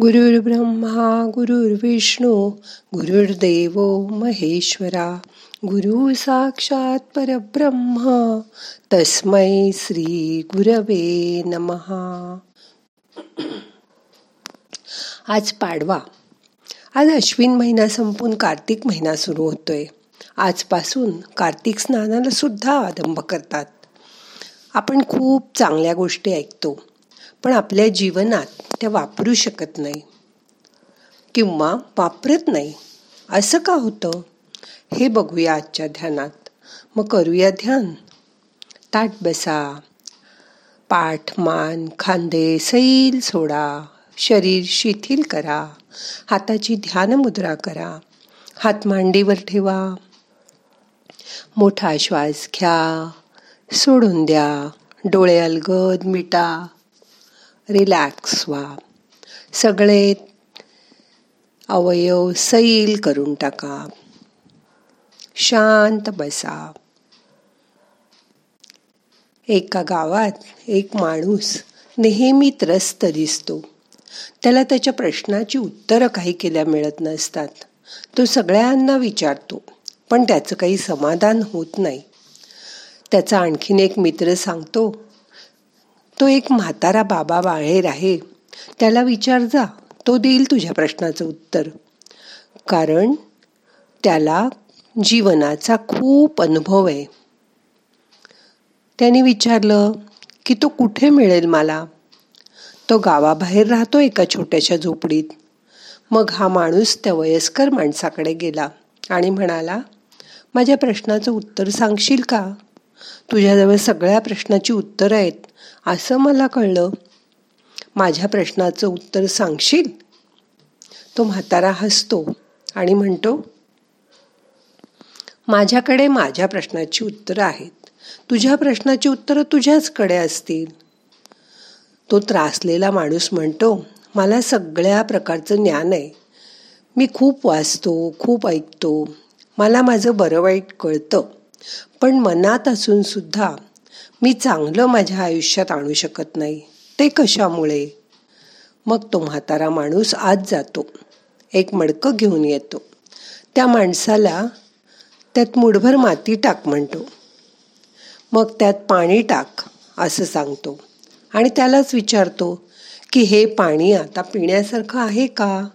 गुरुर् ब्रह्मा गुरुर्विष्णू गुरुर्देव महेश्वरा गुरु साक्षात परब्रह्म तस्मै श्री गुरवे नमहा आज पाडवा. आज अश्विन महिना संपून कार्तिक महिना सुरू होतोय. आजपासून कार्तिक स्नानाला सुद्धा आरंभ करतात. आपण खूप चांगल्या गोष्टी ऐकतो. पण आपल्या जीवनात त्या वापरू शकत नाही. किंवा वापरत नाही. असं का होतं? हे बघूया आजच्या ध्यानात. मग करूया ध्यान. ताट बसा. पाठ मान खांदे सैल सोडा. शरीर शिथिल करा. हाताची ध्यान मुद्रा करा. हात मांडीवर ठेवा. मोठा श्वास घ्या. सोडून द्या. डोळे अलगद मिटा. रिलॅक्स व्हा सगळे अवयव सैल करून टाका. शांत बसा. एका गावात एक माणूस नेहमी त्रस्त दिसतो. त्याला त्याच्या प्रश्नाची उत्तरं काही केल्या मिळत नसतात. तो सगळ्यांना विचारतो पण त्याचं काही समाधान होत नाही. त्याचा आणखीन एक मित्र सांगतो तो एक म्हातारा बाबा बाहेर आहे. त्याला विचार जा. तो देईल तुझ्या प्रश्नाचं उत्तर. कारण त्याला जीवनाचा खूप अनुभव आहे. त्याने विचारलं की तो कुठे मिळेल मला? तो गावाबाहेर राहतो एका छोट्याशा झोपडीत? मग हा माणूस त्या वयस्कर माणसाकडे गेला आणि म्हणाला माझ्या प्रश्नाचं उत्तर सांगशील का? तुझ्याजवळ सगळ्या प्रश्नाची उत्तरं आहेत. असं मला कळलं. माझ्या प्रश्नाचं उत्तर सांगशील? तो म्हातारा हसतो आणि म्हणतो माझ्याकडे माझ्या प्रश्नाची उत्तरं आहेत. तुझ्या प्रश्नाची उत्तरं तुझ्याचकडे असतील. तो त्रासलेला माणूस म्हणतो मला सगळ्या प्रकारचं ज्ञान आहे. मी खूप वाचतो खूप ऐकतो. मला माझं बरं वाईट कळतं. पण मनात असूनसुद्धा मी चांगलं माझ्या आयुष्यात आणू शकत नाही. ते कशामुळे? मग तो म्हातारा माणूस आत जातो. एक मडकं घेऊन येतो. त्या माणसाला त्यात मुठभर माती टाक म्हणतो. मग त्यात पाणी टाक असं सांगतो. आणि त्यालाच विचारतो की हे पाणी आता पिण्यासारखं आहे का?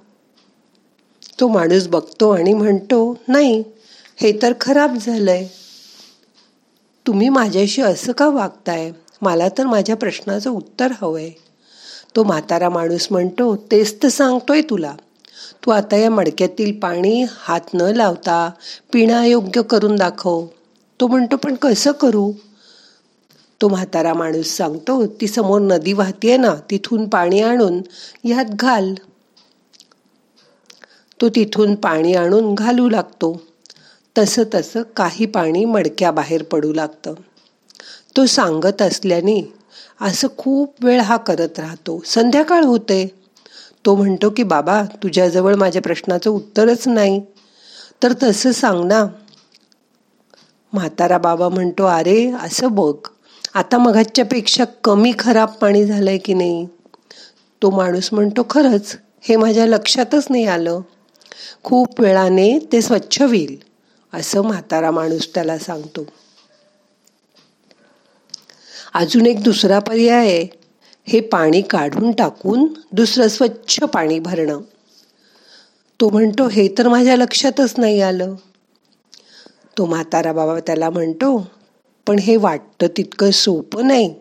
तो माणूस बघतो आणि म्हणतो नाही हे तर खराब झालंय. तुम्ही माझ्याशी असं का वागताय? मला तर माझ्या प्रश्नाचं उत्तर हवंय. तो म्हातारा माणूस म्हणतो तेच तर सांगतोय तुला. तू आता या मडक्यातील पाणी हात न लावता पिण्यायोग्य करून दाखव. तो म्हणतो पण कसं करू? तो म्हातारा माणूस सांगतो ती समोर नदी वाहतीये ना तिथून पाणी आणून यात घाल. तो तिथून पाणी आणून घालू लागतो. तसं तसं काही पाणी मडक्याबाहेर पडू लागतं. तो सांगत असल्याने असं खूप वेळ हा करत राहतो. संध्याकाळ होते. तो म्हणतो की बाबा तुझ्याजवळ माझ्या प्रश्नाचं उत्तरच नाही. तर तसं सांग ना म्हातारा बाबा म्हणतो अरे असं बघ. आता मघाच्यापेक्षा कमी खराब पाणी झालंय की नाही? तो माणूस म्हणतो खरंच हे माझ्या लक्षातच नाही आलं. खूप वेळाने ते स्वच्छ होईल. असं म्हातारा माणूस त्याला सांगतो. अजून एक दुसरा पर्याय आहे हे पाणी काढून टाकून दुसरं स्वच्छ पाणी भरणं. तो म्हणतो हे तर माझ्या लक्षातच नाही आलं. तो म्हातारा बाबा त्याला म्हणतो पण हे वाटतं तितकं सोपं नाही.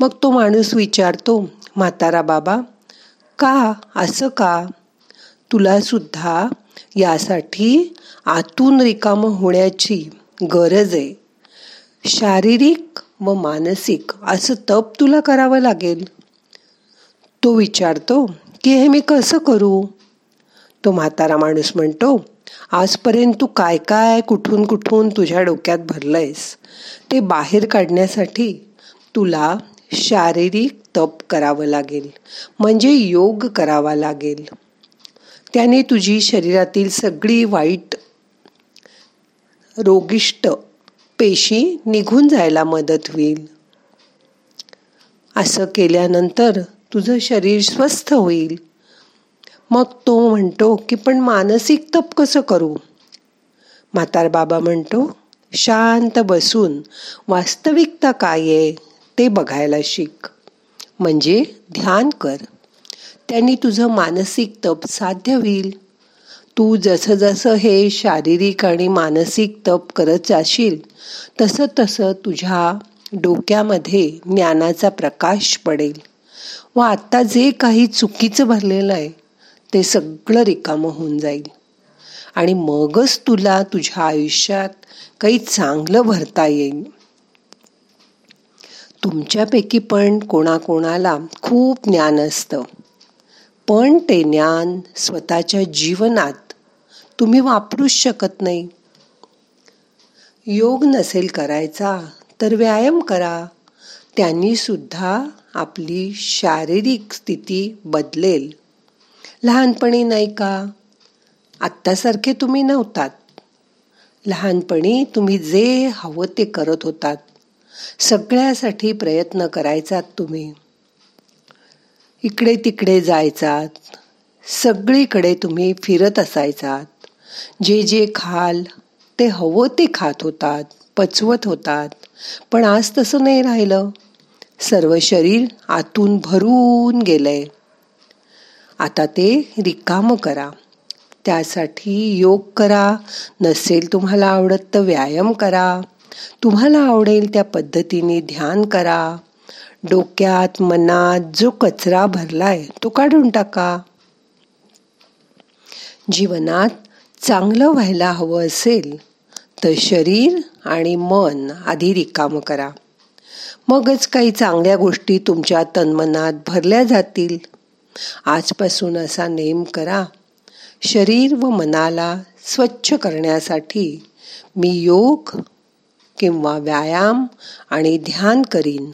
मग तो माणूस विचारतो म्हातारा बाबा का? असं का? तुला सुद्धा यासाठी आतून रिकाम होण्याची गरज आहे. शारीरिक व मानसिक असं तप तुला करावं लागेल. तो विचारतो की हे मी कसं करू? तो म्हातारा माणूस म्हणतो आजपर्यंत तू काय काय कुठून कुठून तुझ्या डोक्यात भरलंयस? ते बाहेर काढण्यासाठी तुला शारीरिक तप करावं लागेल म्हणजे योग करावा लागेल. त्याने तुझी शरीरातील सगळी वाईट रोगिष्ट. पेशी निघून जायला मदत होईल. असं केल्यानंतर तुझं शरीर स्वस्थ होईल. मग तो म्हणतो की पण मानसिक तप कसं करू? म्हातार बाबा म्हणतो शांत बसून वास्तविकता काय आहे ते बघायला शिक. म्हणजे ध्यान कर. त्यांनी तुझं मानसिक तप साध्य होईल. तू जसं जसं हे शारीरिक आणि मानसिक तप करत जाशील तसं तसं तुझ्या डोक्यामध्ये ज्ञानाचा प्रकाश पडेल. व आता जे काही चुकीचं भरलेलं आहे ते सगळं रिकामं होऊन जाईल. आणि मगच तुला तुझ्या आयुष्यात काही चांगलं भरता येईल. तुमच्यापैकी पण कोणाकोणाला खूप ज्ञान असतं. पण ते ज्ञान स्वतःच्या जीवनात तुम्ही वापरूच शकत नाही. योग नसेल करायचा तर व्यायाम करा. त्यांनी सुद्धा आपली शारीरिक स्थिती बदलेल. लहानपणी नाही का? आत्तासारखे तुम्ही नव्हतात. लहानपणी तुम्ही जे हवं ते करत होतात. सगळ्यासाठी प्रयत्न करायचात तुम्ही. इकडे तिकडे जायचात. सगळीकडे तुम्ही फिरत असायचात. जे जे खाल ते हवं ते खात होतात पचवत होतात. पण आज तसं नाही राहिलं. सर्व शरीर आतून भरून गेलंय. आता ते रिकामं करा. त्यासाठी योग करा. नसेल तुम्हाला आवडत तर व्यायाम करा. तुम्हाला आवडेल त्या पद्धतीने ध्यान करा. डोक्यात मनात जो कचरा भरलाय तो काढून टाका. जीवनात चांगलं व्हायला हवं असेल तर शरीर आणि मन आधी रिकाम करा. मगच काही चांगल्या गोष्टी तुमच्या तन्मनात भरल्या जातील. आजपासून असा नेम करा शरीर व मनाला स्वच्छ करण्यासाठी मी योग किंवा व्यायाम आणि ध्यान करीन.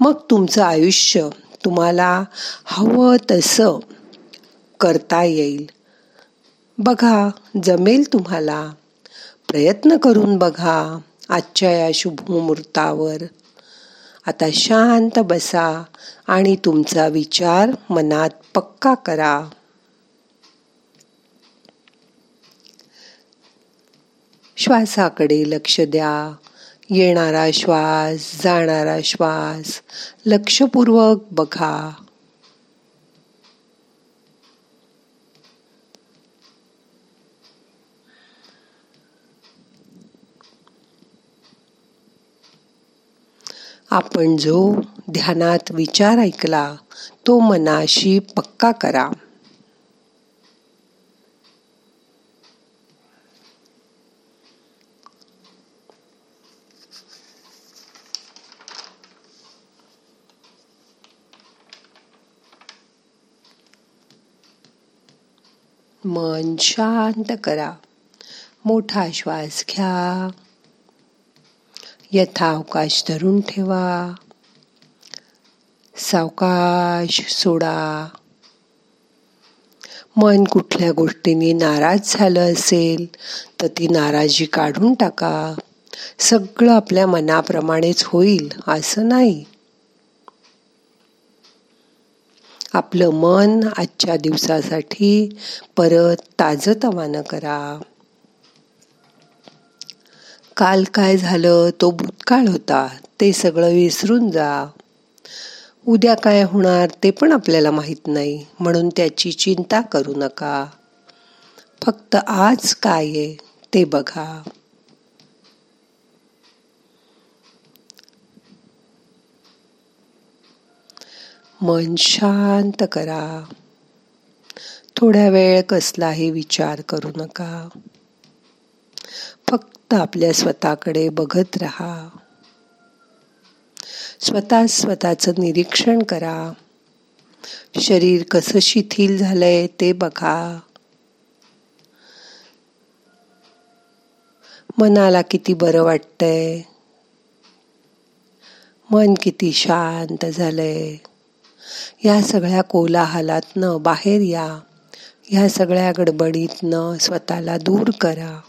मग तुमचं आयुष्य तुम्हाला हवं तसं करता येईल. बघा जमेल तुम्हाला. प्रयत्न करून बघा आजच्या या शुभमुहूर्तावर आता शांत बसा आणि तुमचा विचार मनात पक्का करा. श्वासाकडे लक्ष द्या. येणारा श्वास जाणारा श्वास लक्षपूर्वक बघा. आपण जो ध्यानात विचार ऐकला तो मनाशी पक्का करा. मन शांत करा. मोठा श्वास घ्या. यथावकाश धरून ठेवा. सावकाश सोडा. मन कुठल्या गोष्टीने नाराज झालं असेल तर ती नाराजी काढून टाका. सगळं आपल्या मनाप्रमाणेच होईल असं नाही. आपलं मन आजच्या दिवसासाठी परत ताजतवानं करा. काल काय झालं? तो भूतकाळ होता. ते सगळं विसरून जा. उद्या काय होणार ते पण आपल्याला माहीत नाही. म्हणून त्याची चिंता करू नका. फक्त आज काय आहे ते बघा. मन शांत करा. थोड्या वेळ कसलाही विचार करू नका. फक्त आपल्या स्वतःकडे बघत राहा. स्वतः स्वतःचं निरीक्षण करा. शरीर कसं शिथिल झालंय ते बघा. मनाला किती बरं वाटतंय. मन किती शांत झालंय. या सगळ्या कोलाहलातनं बाहेर या. ह्या सगळ्या गडबडीतनं स्वतःला दूर करा.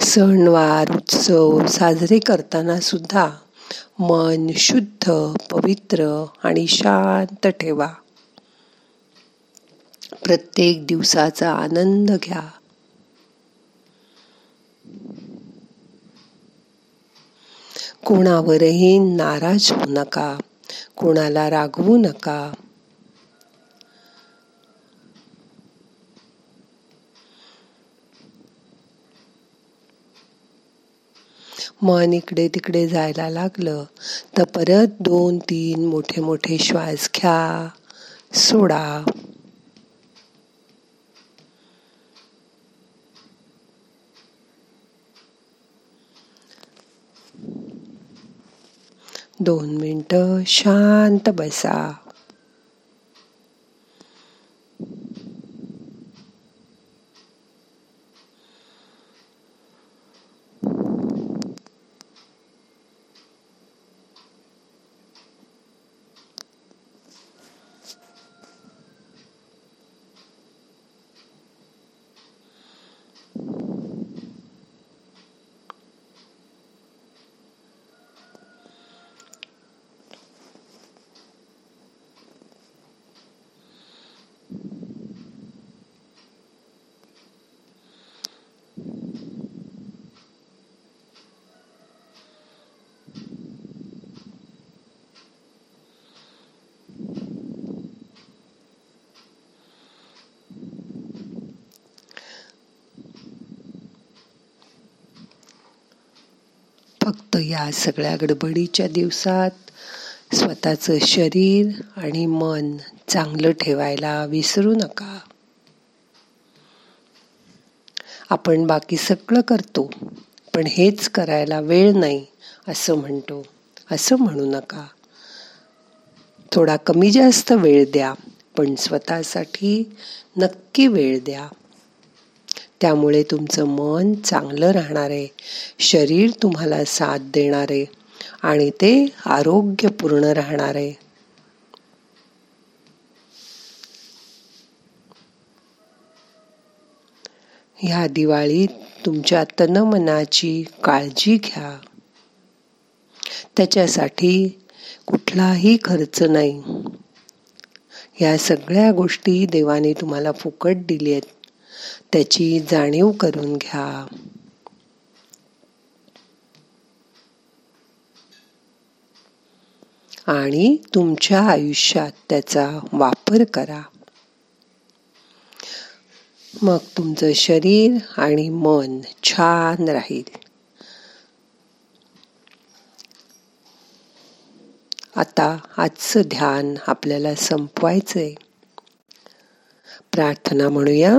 सणवार उत्सव साजरे करताना सुद्धा मन शुद्ध पवित्र आणि शांत ठेवा. प्रत्येक दिवसाचा आनंद घ्या. कोणावरही नाराज होऊ नका कोणाला रागवू नका. मन इकडे तिकडे जायला लागलं तर परत दोन तीन मोठे मोठे श्वास घ्या सोडा. दोन मिनटं शांत बसा. फक्त या सगळ्या गडबडीच्या दिवसात स्वतःचं शरीर आणि मन चांगलं ठेवायला विसरू नका. आपण बाकी सगळं करतो पण हेच करायला वेळ नाही असं म्हणतो असं म्हणू नका. थोडा कमी जास्त वेळ द्या पण स्वतःसाठी नक्की वेळ द्या. त्यामुळे तुमचं मन चांगलं राहणार आहे. शरीर तुम्हाला साथ देणार आहे आणि ते आरोग्यपूर्ण राहणार आहे. ह्या दिवाळीत तुमच्या तनमनाची काळजी घ्या. त्याच्यासाठी कुठलाही खर्च नाही. या सगळ्या गोष्टी देवाने तुम्हाला फुकट दिली आहेत. त्याची जाणीव करून घ्या. आणि तुमच्या आयुष्यात त्याचा वापर करा. मग तुमचं शरीर आणि मन छान राहील. आता आजचं ध्यान आपल्याला संपवायचंय. प्रार्थना म्हणूया.